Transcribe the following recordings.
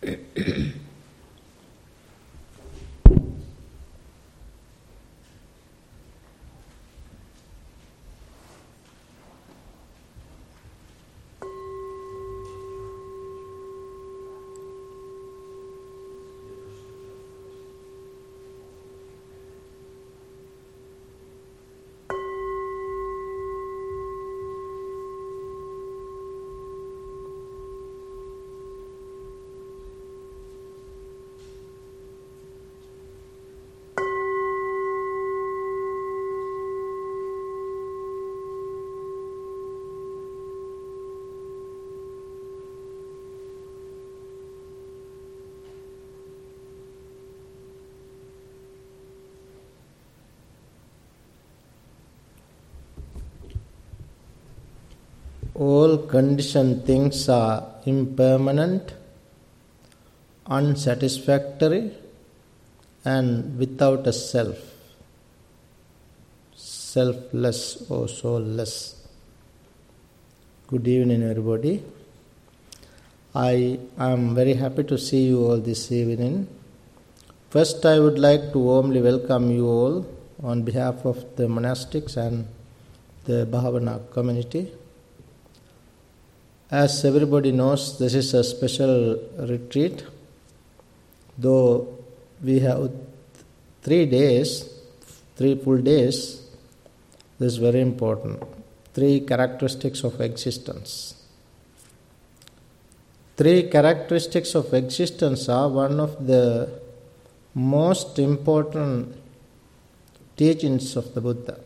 É, é, all conditioned things are impermanent, unsatisfactory, and without a self. Selfless or soulless. Good evening, everybody. I am very happy to see you all this evening. First, I would like to warmly welcome you all on behalf of the monastics and the Bhavana community. As everybody knows, this is a special retreat. Though we have three days, three full days, this is very important. Three characteristics of existence. Three characteristics of existence are one of the most important teachings of the Buddha,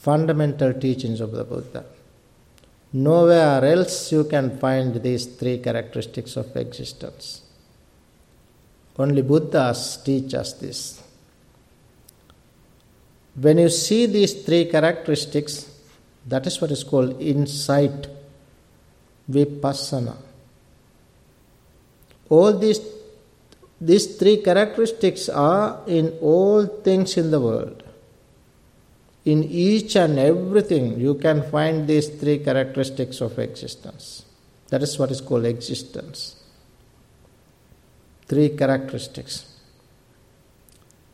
fundamental teachings of the Buddha. Nowhere else you can find these three characteristics of existence. Only Buddhas teach us this. When you see these three characteristics, that is what is called insight, vipassana. All these, these three characteristics are in all things in the world. In each and everything, you can find these three characteristics of existence. That is what is called existence. Three characteristics.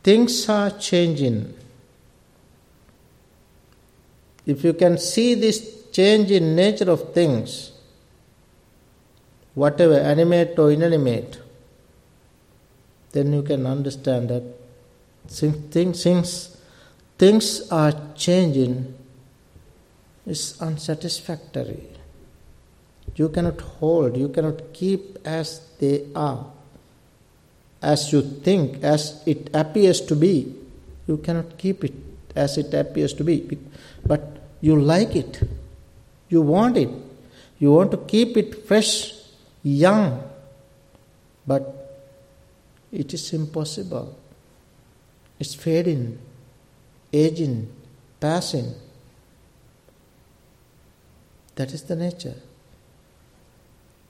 Things are changing. If you can see this change in nature of things, whatever, animate or inanimate, then you can understand that things, things things are changing is unsatisfactory. You cannot hold, you cannot keep as they are, as you think, as it appears to be. You cannot keep it as it appears to be. But you like it, you want it, you want to keep it fresh, young, but it is impossible. It's fading aging, passing. That is the nature.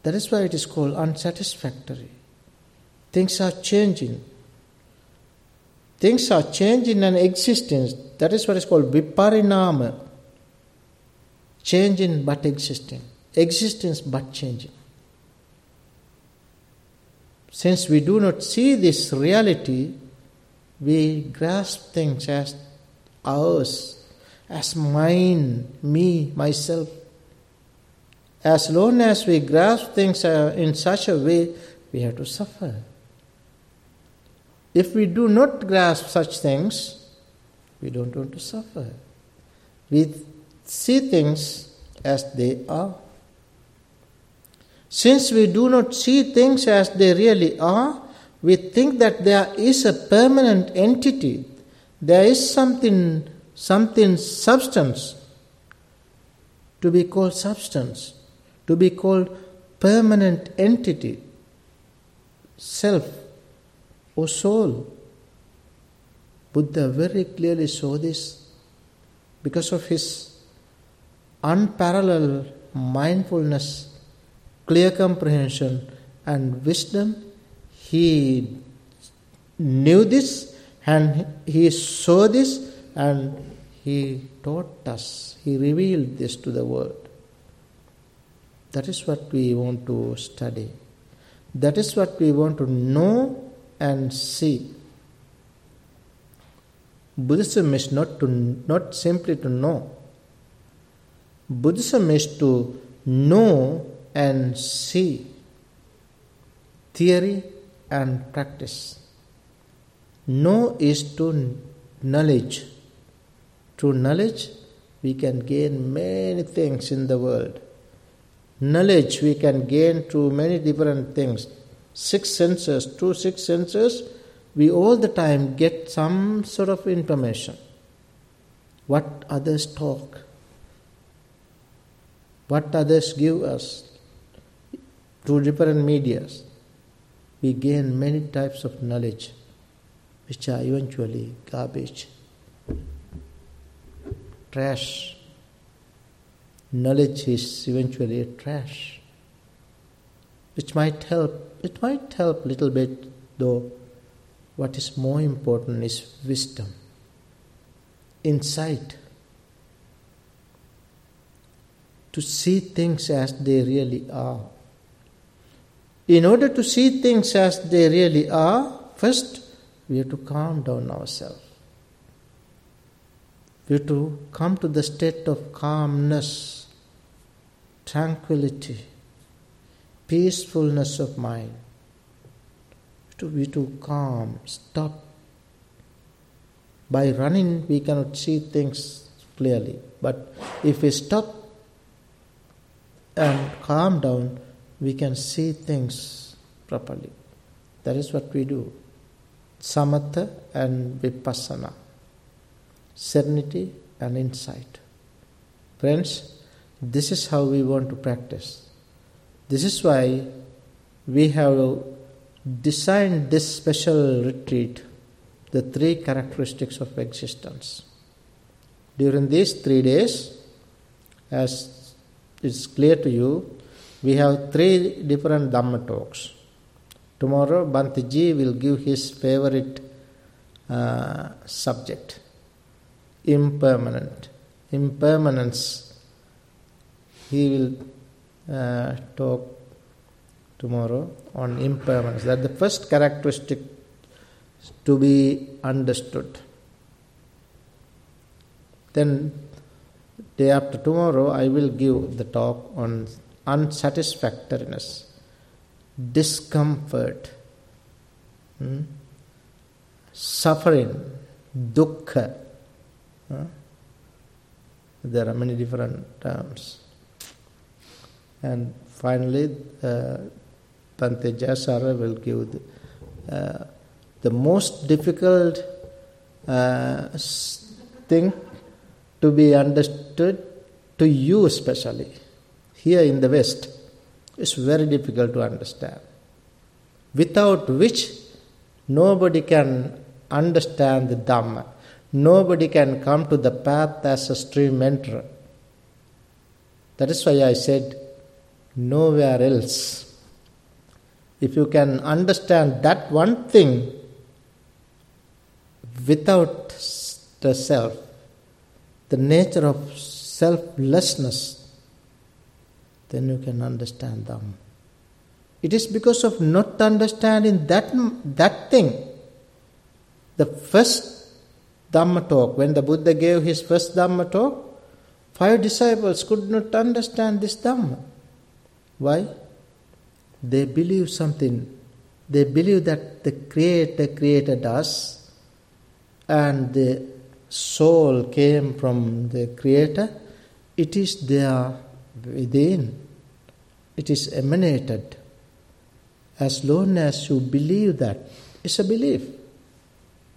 That is why it is called unsatisfactory. Things are changing. Things are changing and existence. That is what is called viparinama. Changing but existing. Existence but changing. Since we do not see this reality, we grasp things as ours, as mine, me, myself. As long as we grasp things uh, in such a way, we have to suffer. If we do not grasp such things, we don't want to suffer. We see things as they are. Since we do not see things as they really are, we think that there is a permanent entity there is something, something substance to be called substance, to be called permanent entity, self or soul. Buddha very clearly saw this because of his unparalleled mindfulness, clear comprehension, and wisdom. He knew this and he saw this and he taught us, he revealed this to the world. That is what we want to study. That is what we want to know and see. Buddhism is not to not simply to know. Buddhism is to know and see theory and practice. Know is to knowledge. Through knowledge, we can gain many things in the world. Knowledge we can gain through many different things. Six senses, through six senses, we all the time get some sort of information. What others talk, what others give us through different medias. We gain many types of knowledge which are eventually garbage, trash. Knowledge is eventually trash, which might help. It might help a little bit, though. What is more important is wisdom, insight, to see things as they really are. In order to see things as they really are, first we have to calm down ourselves. We have to come to the state of calmness, tranquility, peacefulness of mind. To be too calm, stop. By running, we cannot see things clearly. But if we stop and calm down, we can see things properly. That is what we do. Samatha and Vipassana. Serenity and insight. Friends, this is how we want to practice. This is why we have designed this special retreat, the three characteristics of existence. During these three days, as it's clear to you, we have three different Dhamma talks. Tomorrow, Bhantiji will give his favorite uh, subject impermanent. Impermanence. He will uh, talk tomorrow on impermanence. That the first characteristic to be understood. Then, day after tomorrow, I will give the talk on unsatisfactoriness, discomfort, hmm? suffering, dukkha. Huh? There are many different terms. And finally, uh, Bhante Jayasara will give the, uh, the most difficult uh, thing to be understood to you especially here in the West is very difficult to understand, without which nobody can understand the Dhamma. Nobody can come to the path as a stream enterer. That is why I said, nowhere else. If you can understand that one thing without the self, the nature of selflessness, then you can understand them. It is because of not understanding that, that thing. The first Dhamma talk, when the Buddha gave his first Dhamma talk, five disciples could not understand this Dhamma. Why? They believe something. They believe that the Creator created us and the soul came from the Creator. It is there within. It is emanated. As long as you believe that, it's a belief.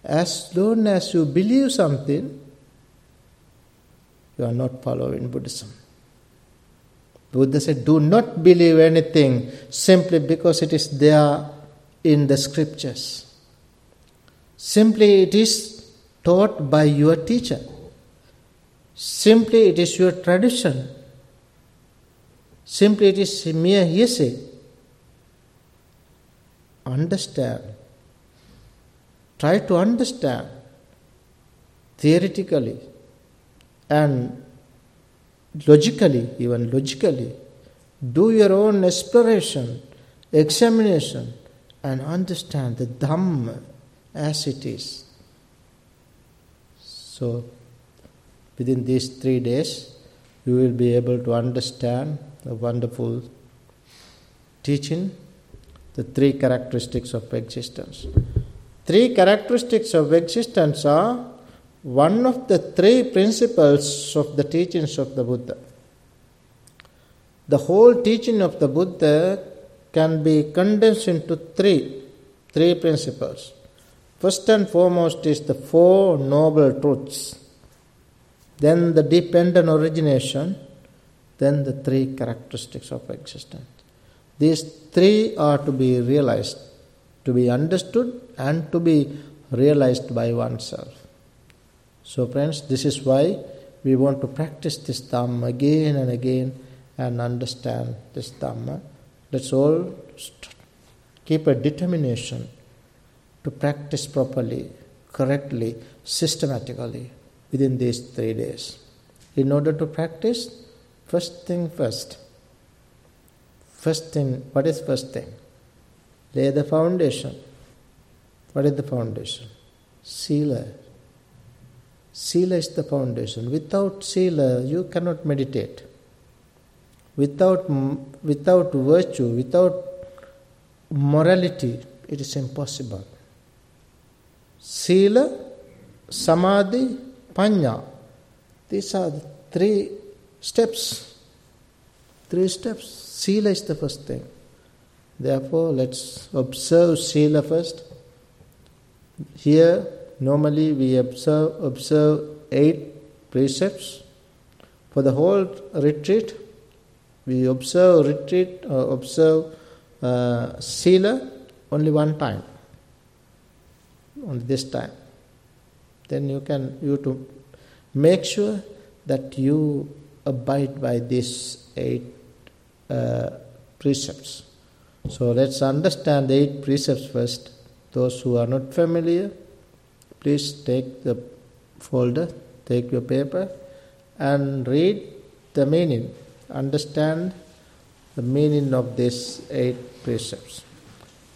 As long as you believe something, you are not following Buddhism. Buddha said, Do not believe anything simply because it is there in the scriptures. Simply it is taught by your teacher. Simply it is your tradition. Simply it is mere hearsay. Understand. Try to understand theoretically and logically, even logically. Do your own exploration. examination and understand the Dhamma as it is. So, within these three days, you will be able to understand the wonderful teaching, the three characteristics of existence. Three characteristics of existence are one of the three principles of the teachings of the Buddha. The whole teaching of the Buddha can be condensed into three, three principles. First and foremost is the Four Noble Truths, then the dependent origination, then the three characteristics of existence. These three are to be realized, to be understood, and to be realized by oneself. So, friends, this is why we want to practice this Dhamma again and again and understand this Dhamma. Let's all keep a determination to practice properly, correctly, systematically within these three days. In order to practice, first thing first. First thing, what is first thing? Lay the foundation. What is the foundation? Sila. Sila is the foundation. Without Sila, you cannot meditate. Without, without virtue, without morality, it is impossible. Sila, Samadhi, Panya. These are the three steps. Three steps. Sila is the first thing. Therefore, let's observe Sila first. Here, normally we observe, observe eight precepts. For the whole retreat, we observe retreat or observe uh, Sila only one time. Only this time. Then you can you to make sure that you abide by these eight uh, precepts. So let's understand the eight precepts first. Those who are not familiar, please take the folder, take your paper, and read the meaning. Understand the meaning of these eight precepts.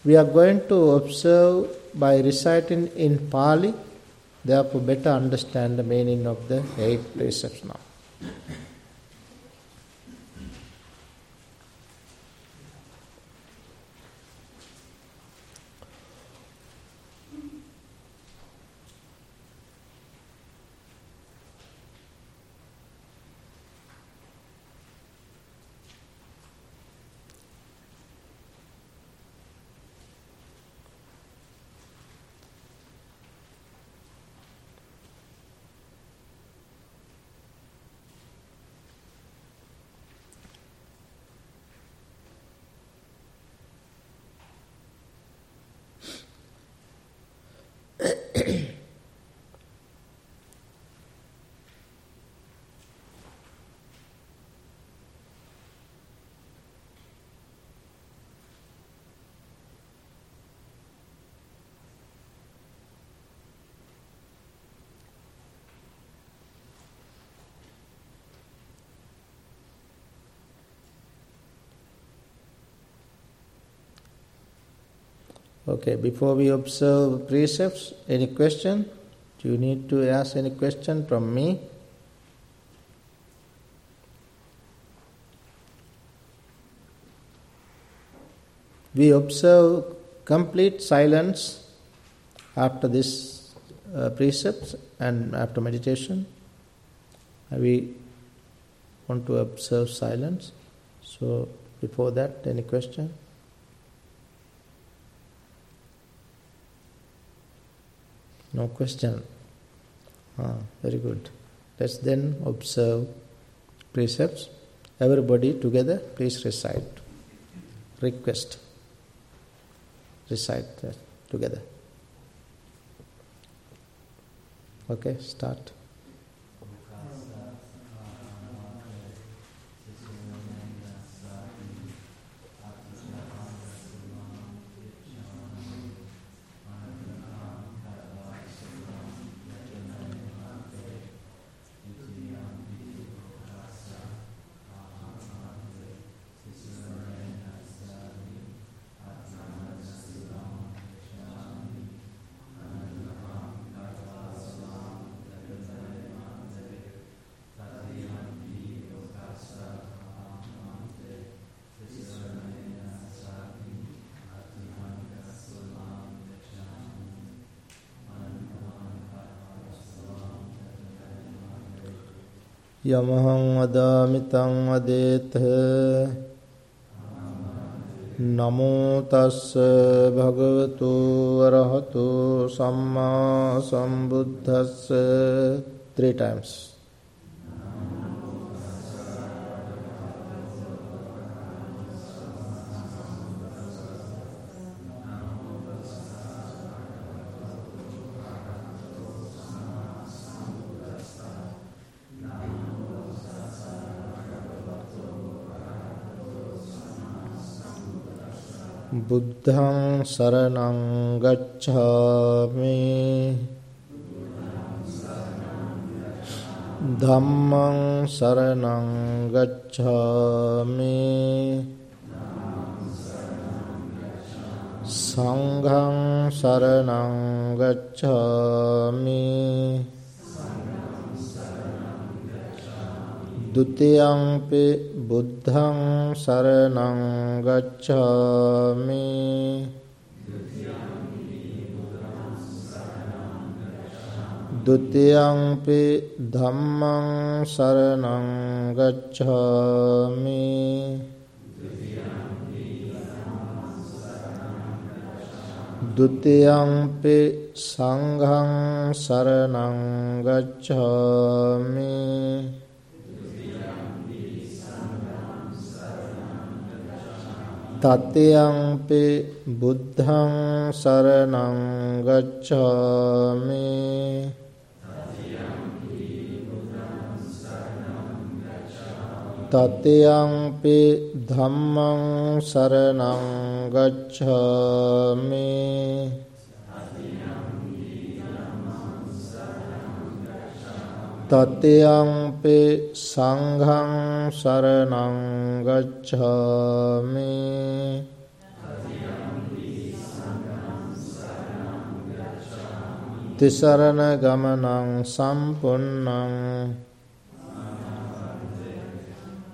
We are going to observe by reciting in Pali, therefore, better understand the meaning of the eight precepts now. Okay, before we observe precepts, any question? Do you need to ask any question from me? We observe complete silence after this uh, precepts and after meditation. We want to observe silence. So, before that, any question? No question. Ah, very good. Let's then observe precepts. Everybody together, please recite. Request. Recite that together. Okay, start. යමහං වදාමි තං වදේත නමෝ තස්ස භගවතු වරහතු සම්මා සම්බුද්දස්ස. Three times. බුද්ධං සරණං ගච්ඡාමි. ධම්මං සරණං ගච්ඡාමි. සංඝං සරණං ගච්ඡාමි. ဒ ුතියංපි බුද්ධං සරණං ගච්ඡාමි ဒ ුතියංපි ධම්මං සරණං ගච්ඡාමි ဒ ුතියංපි සංඝං සරණං ගච්ඡාමි तत्यंपि बुद्धं शरणं गच्छामि। तत्यंपि धम्मं शरणं गच्छामि। තත්යංපි සංඝං සරණං ගච්ඡාමි තිසරණ ගමනං සම්පුන්නං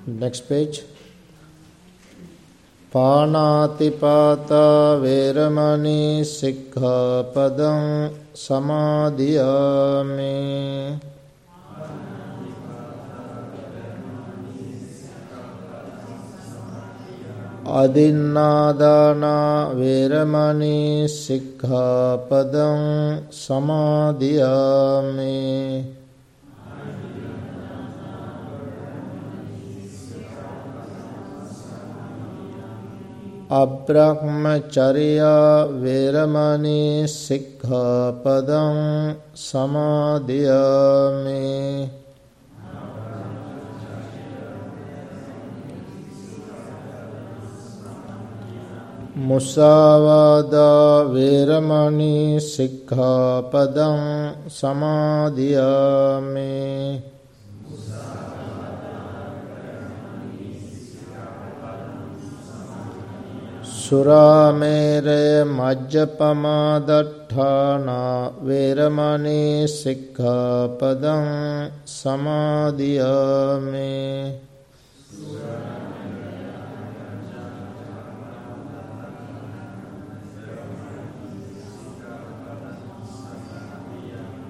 next page. පානාතිපාතා වේරමණී සික්ඛාපදං සමාදියාමි अदिन्नादाना वीरमणि सिक्खापदं समादयामि अब्रह्मचर्या वीरमणि सिक्खापदं समादयामि මුසාවාදා වේරමණී සික්ඛාපදං සමාදියාමි. සුරාමේරය මජ්ජපමා දට්ඨානා වේරමණී සික්ඛාපදං සමාදියාමි.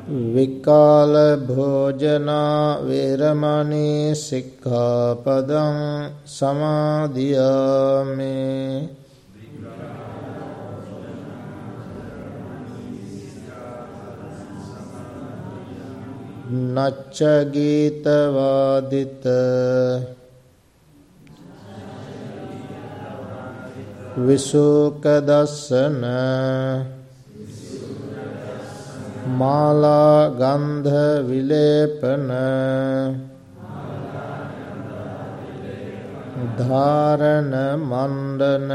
විකාල භෝජනා වේරමණී සික්ඛාපදං සමාදියාමි නච්ච ගීත වාදිත විසුක දස්සන මාලා ගන්ධ විලේපන ධාරණ මණ්ඩන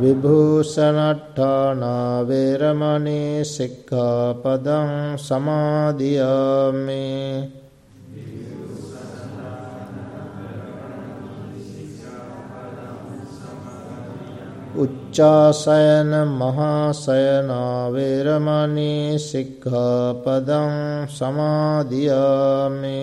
විභූෂණට්ඨාන වේරමණී සික්ඛාපදං සමාදියාමි උච්චාසයන මහාසයන වේරමණී සික්ඛාපදං සමාදියාමි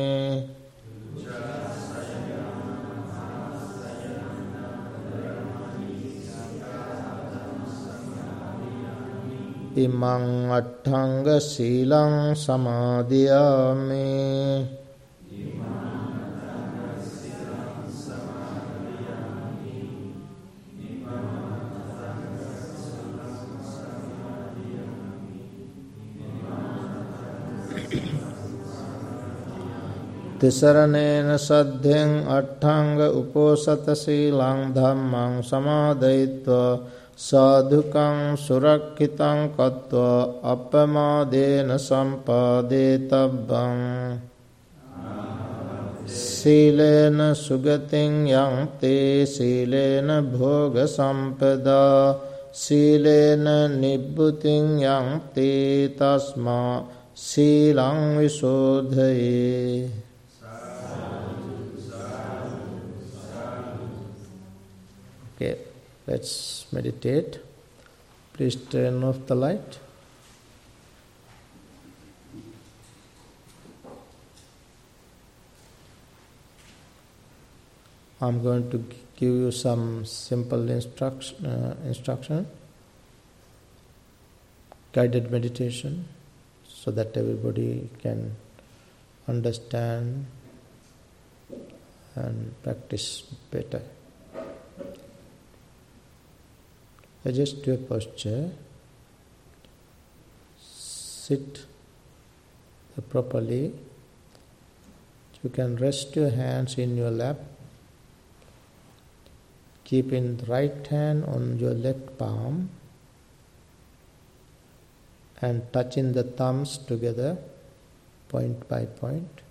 ඉමං අට්ඨංග සීලං සමාදියාමි තිසරණේන සද්ධෙන් අට්ඨංග උපෝසත සීලං ධම්මං සමාදයිත්වා සාධුකං සුරක්ඛිතං කତ୍වා අපමාදේන සම්පාදේ තබ්බං සීලේන සුගතින් යං තේ සීලේන භෝග සම්පදා සීලේන නිබ්බුතින් යං තේ තස්මා සීලං විසෝධයේ Okay, let's meditate. Please turn off the light. I'm going to give you some simple instruction, uh, instruction, guided meditation, so that everybody can understand and practice better. Adjust your posture. Sit properly. You can rest your hands in your lap. Keeping the right hand on your left palm and touching the thumbs together, point by point.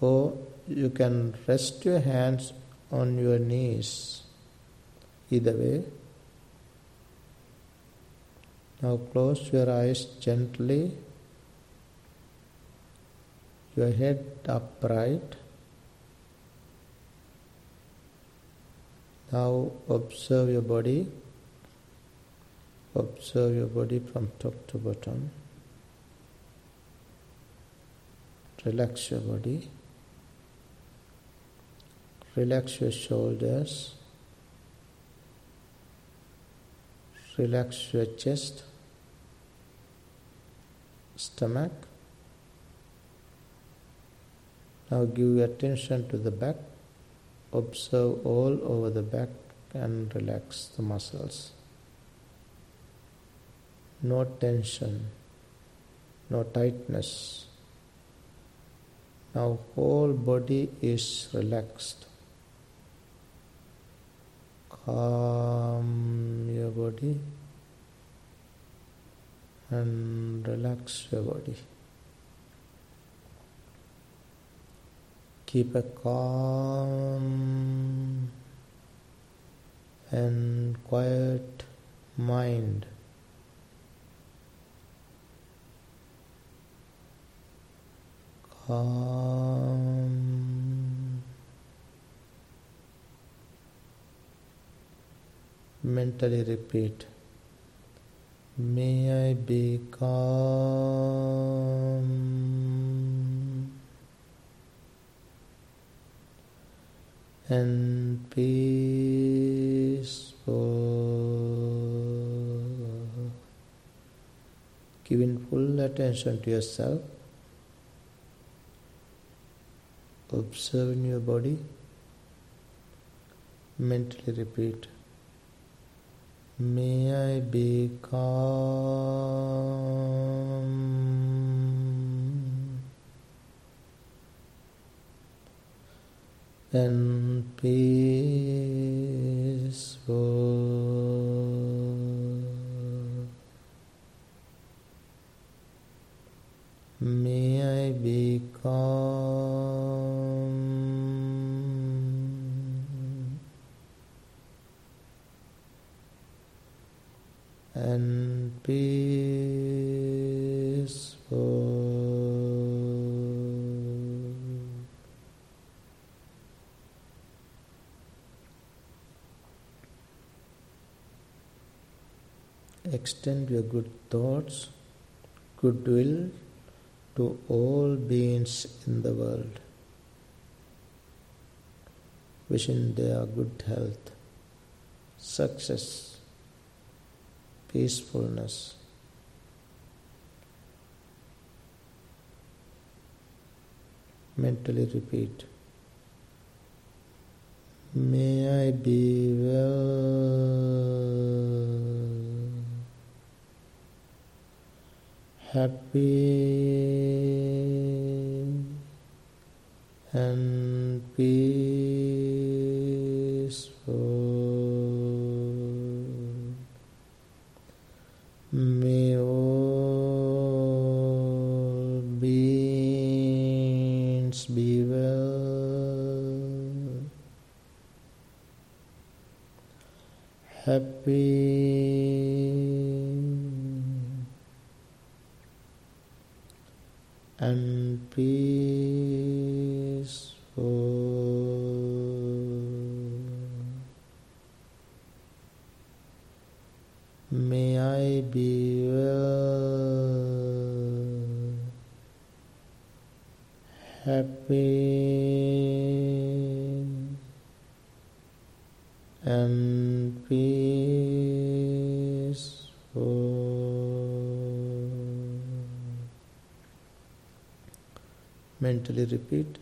Or you can rest your hands on your knees Either way. Now close your eyes gently, your head upright. Now observe your body. Observe your body from top to bottom. Relax your body. Relax your shoulders. Relax your chest, stomach. Now give your attention to the back. Observe all over the back and relax the muscles. No tension, no tightness. Now whole body is relaxed calm your body and relax your body. Keep a calm and quiet mind. Calm mentally repeat May I be calm and peaceful, giving full attention to yourself, observing your body, mentally repeat May I be calm and peaceful. May I be calm peaceful. Extend your good thoughts, goodwill to all beings in the world, wishing their good health, success, peacefulness. Mentally repeat. May I be well, happy and peaceful. Happy and peaceful. Mentally repeat,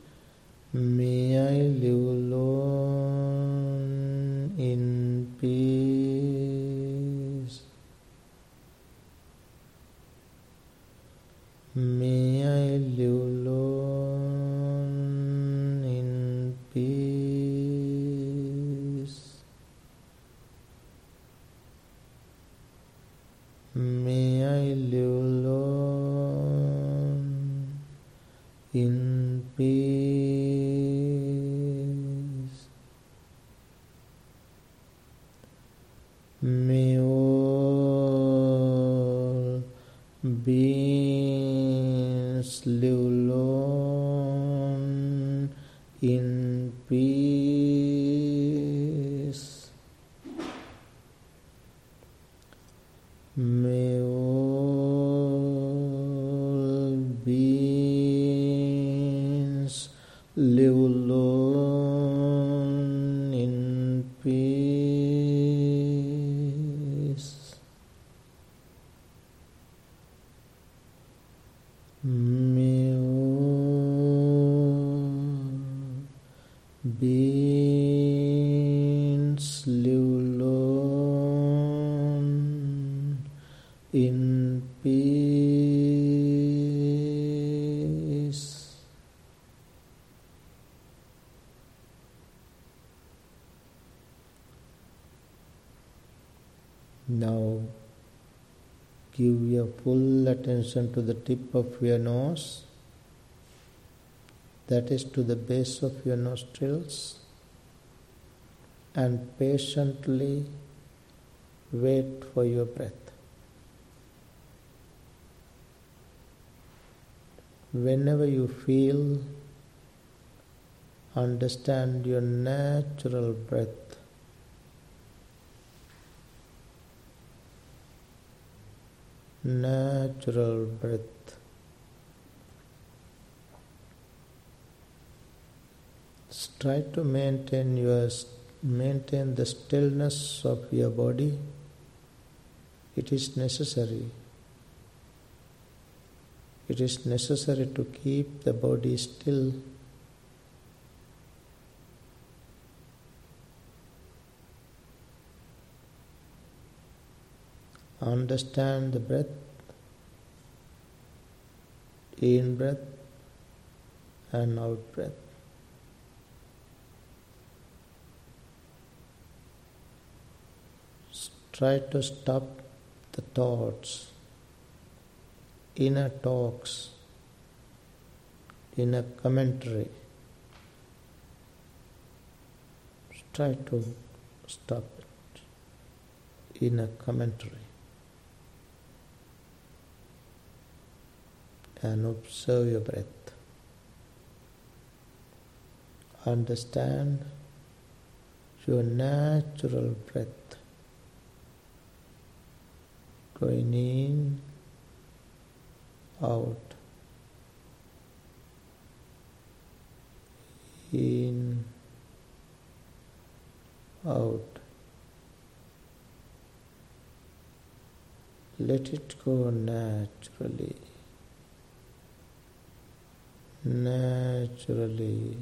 to the tip of your nose, that is to the base of your nostrils, and patiently wait for your breath. Whenever you feel, understand your natural breath. Natural breath. Try to maintain your maintain the stillness of your body. It is necessary. It is necessary to keep the body still. Understand the breath, in breath and out breath. Try to stop the thoughts, inner talks, inner commentary. Try to stop it, inner commentary. And observe your breath. Understand your natural breath going in, out, in, out. let it go naturally. Naturally,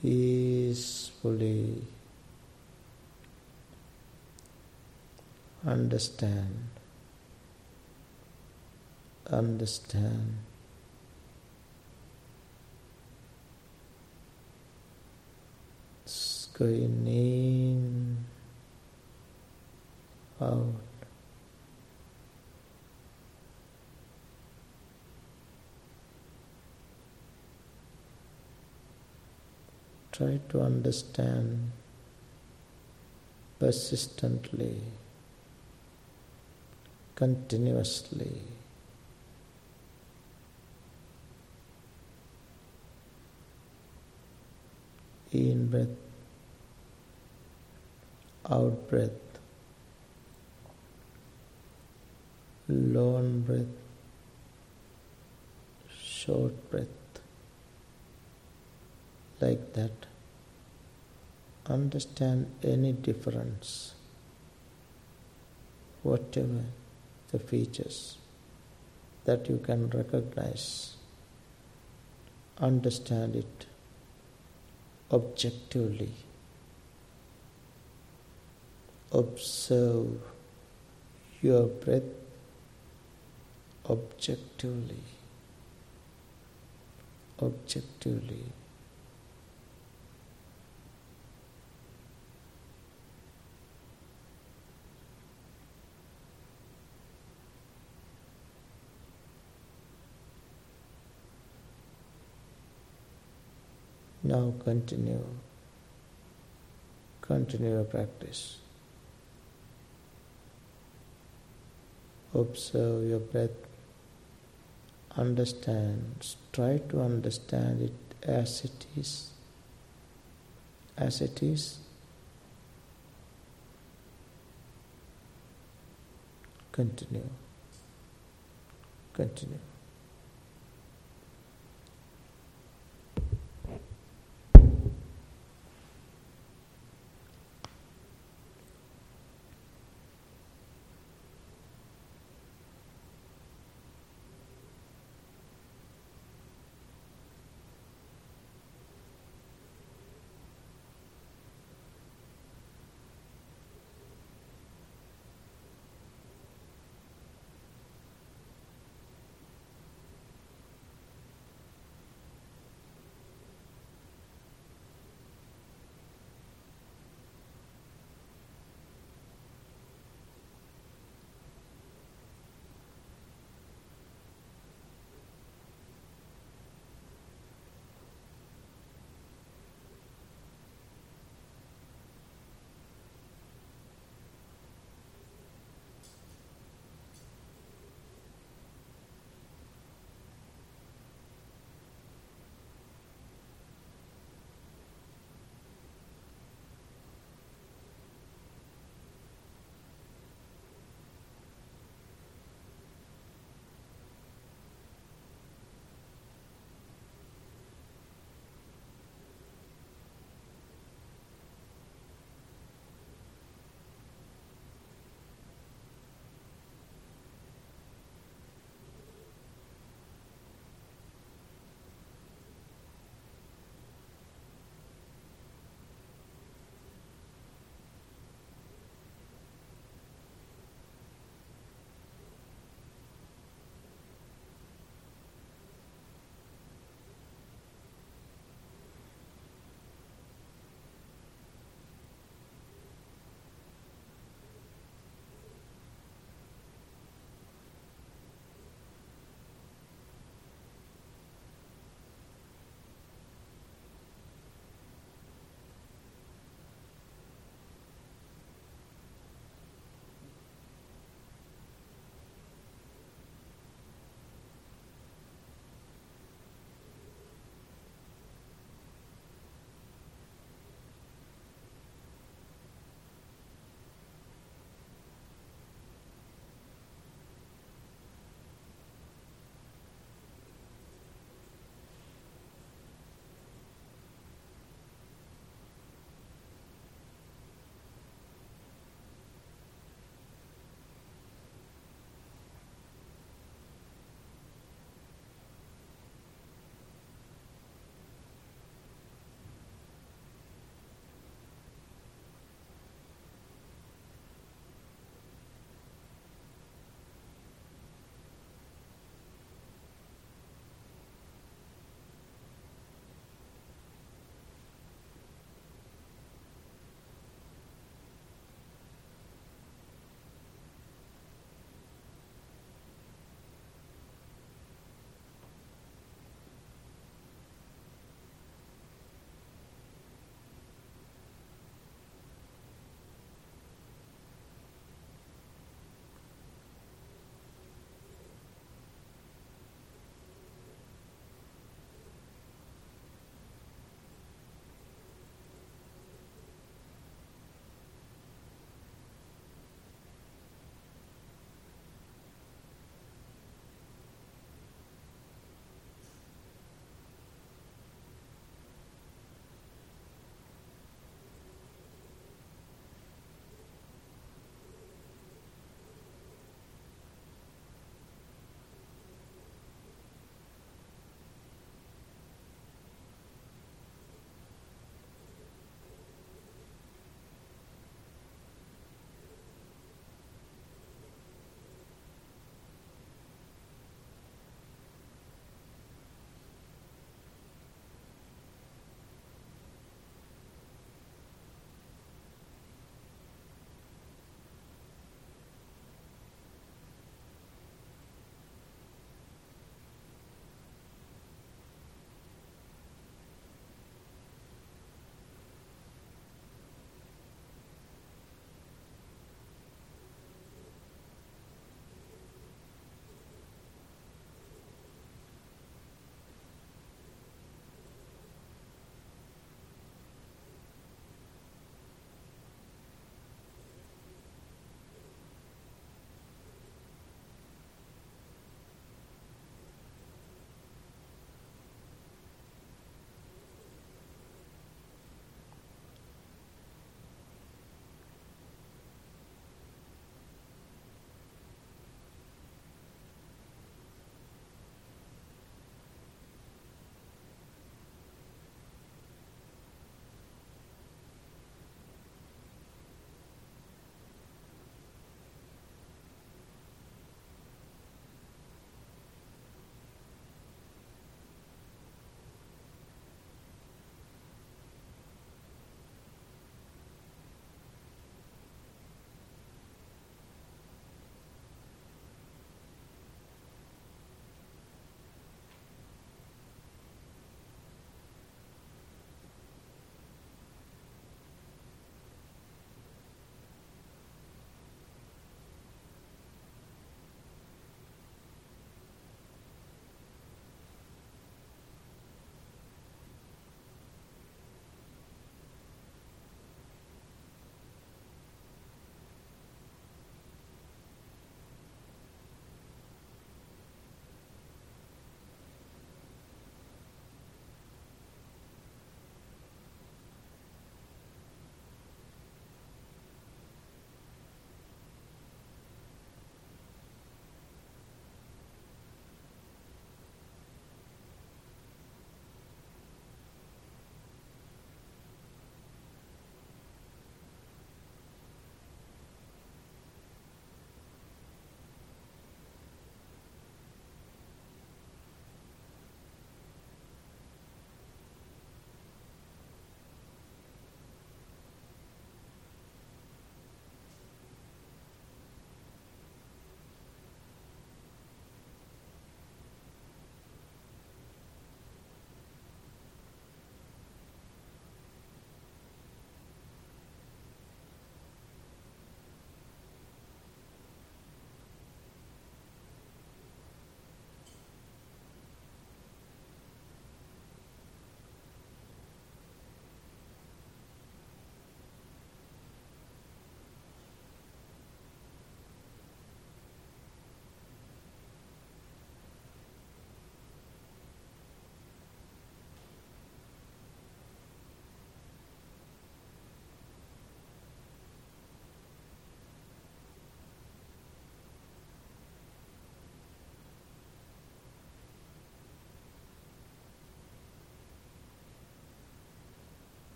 peacefully understand, understand. Going in, out. Try to understand persistently continuously. In breath, out breath, long breath, short breath, like that. Understand any difference, whatever the features that you can recognize, understand it objectively, observe your breath objectively, objectively. Now continue. Continue your practice. Observe your breath. Understand. Try to understand it as it is. As it is. Continue. Continue.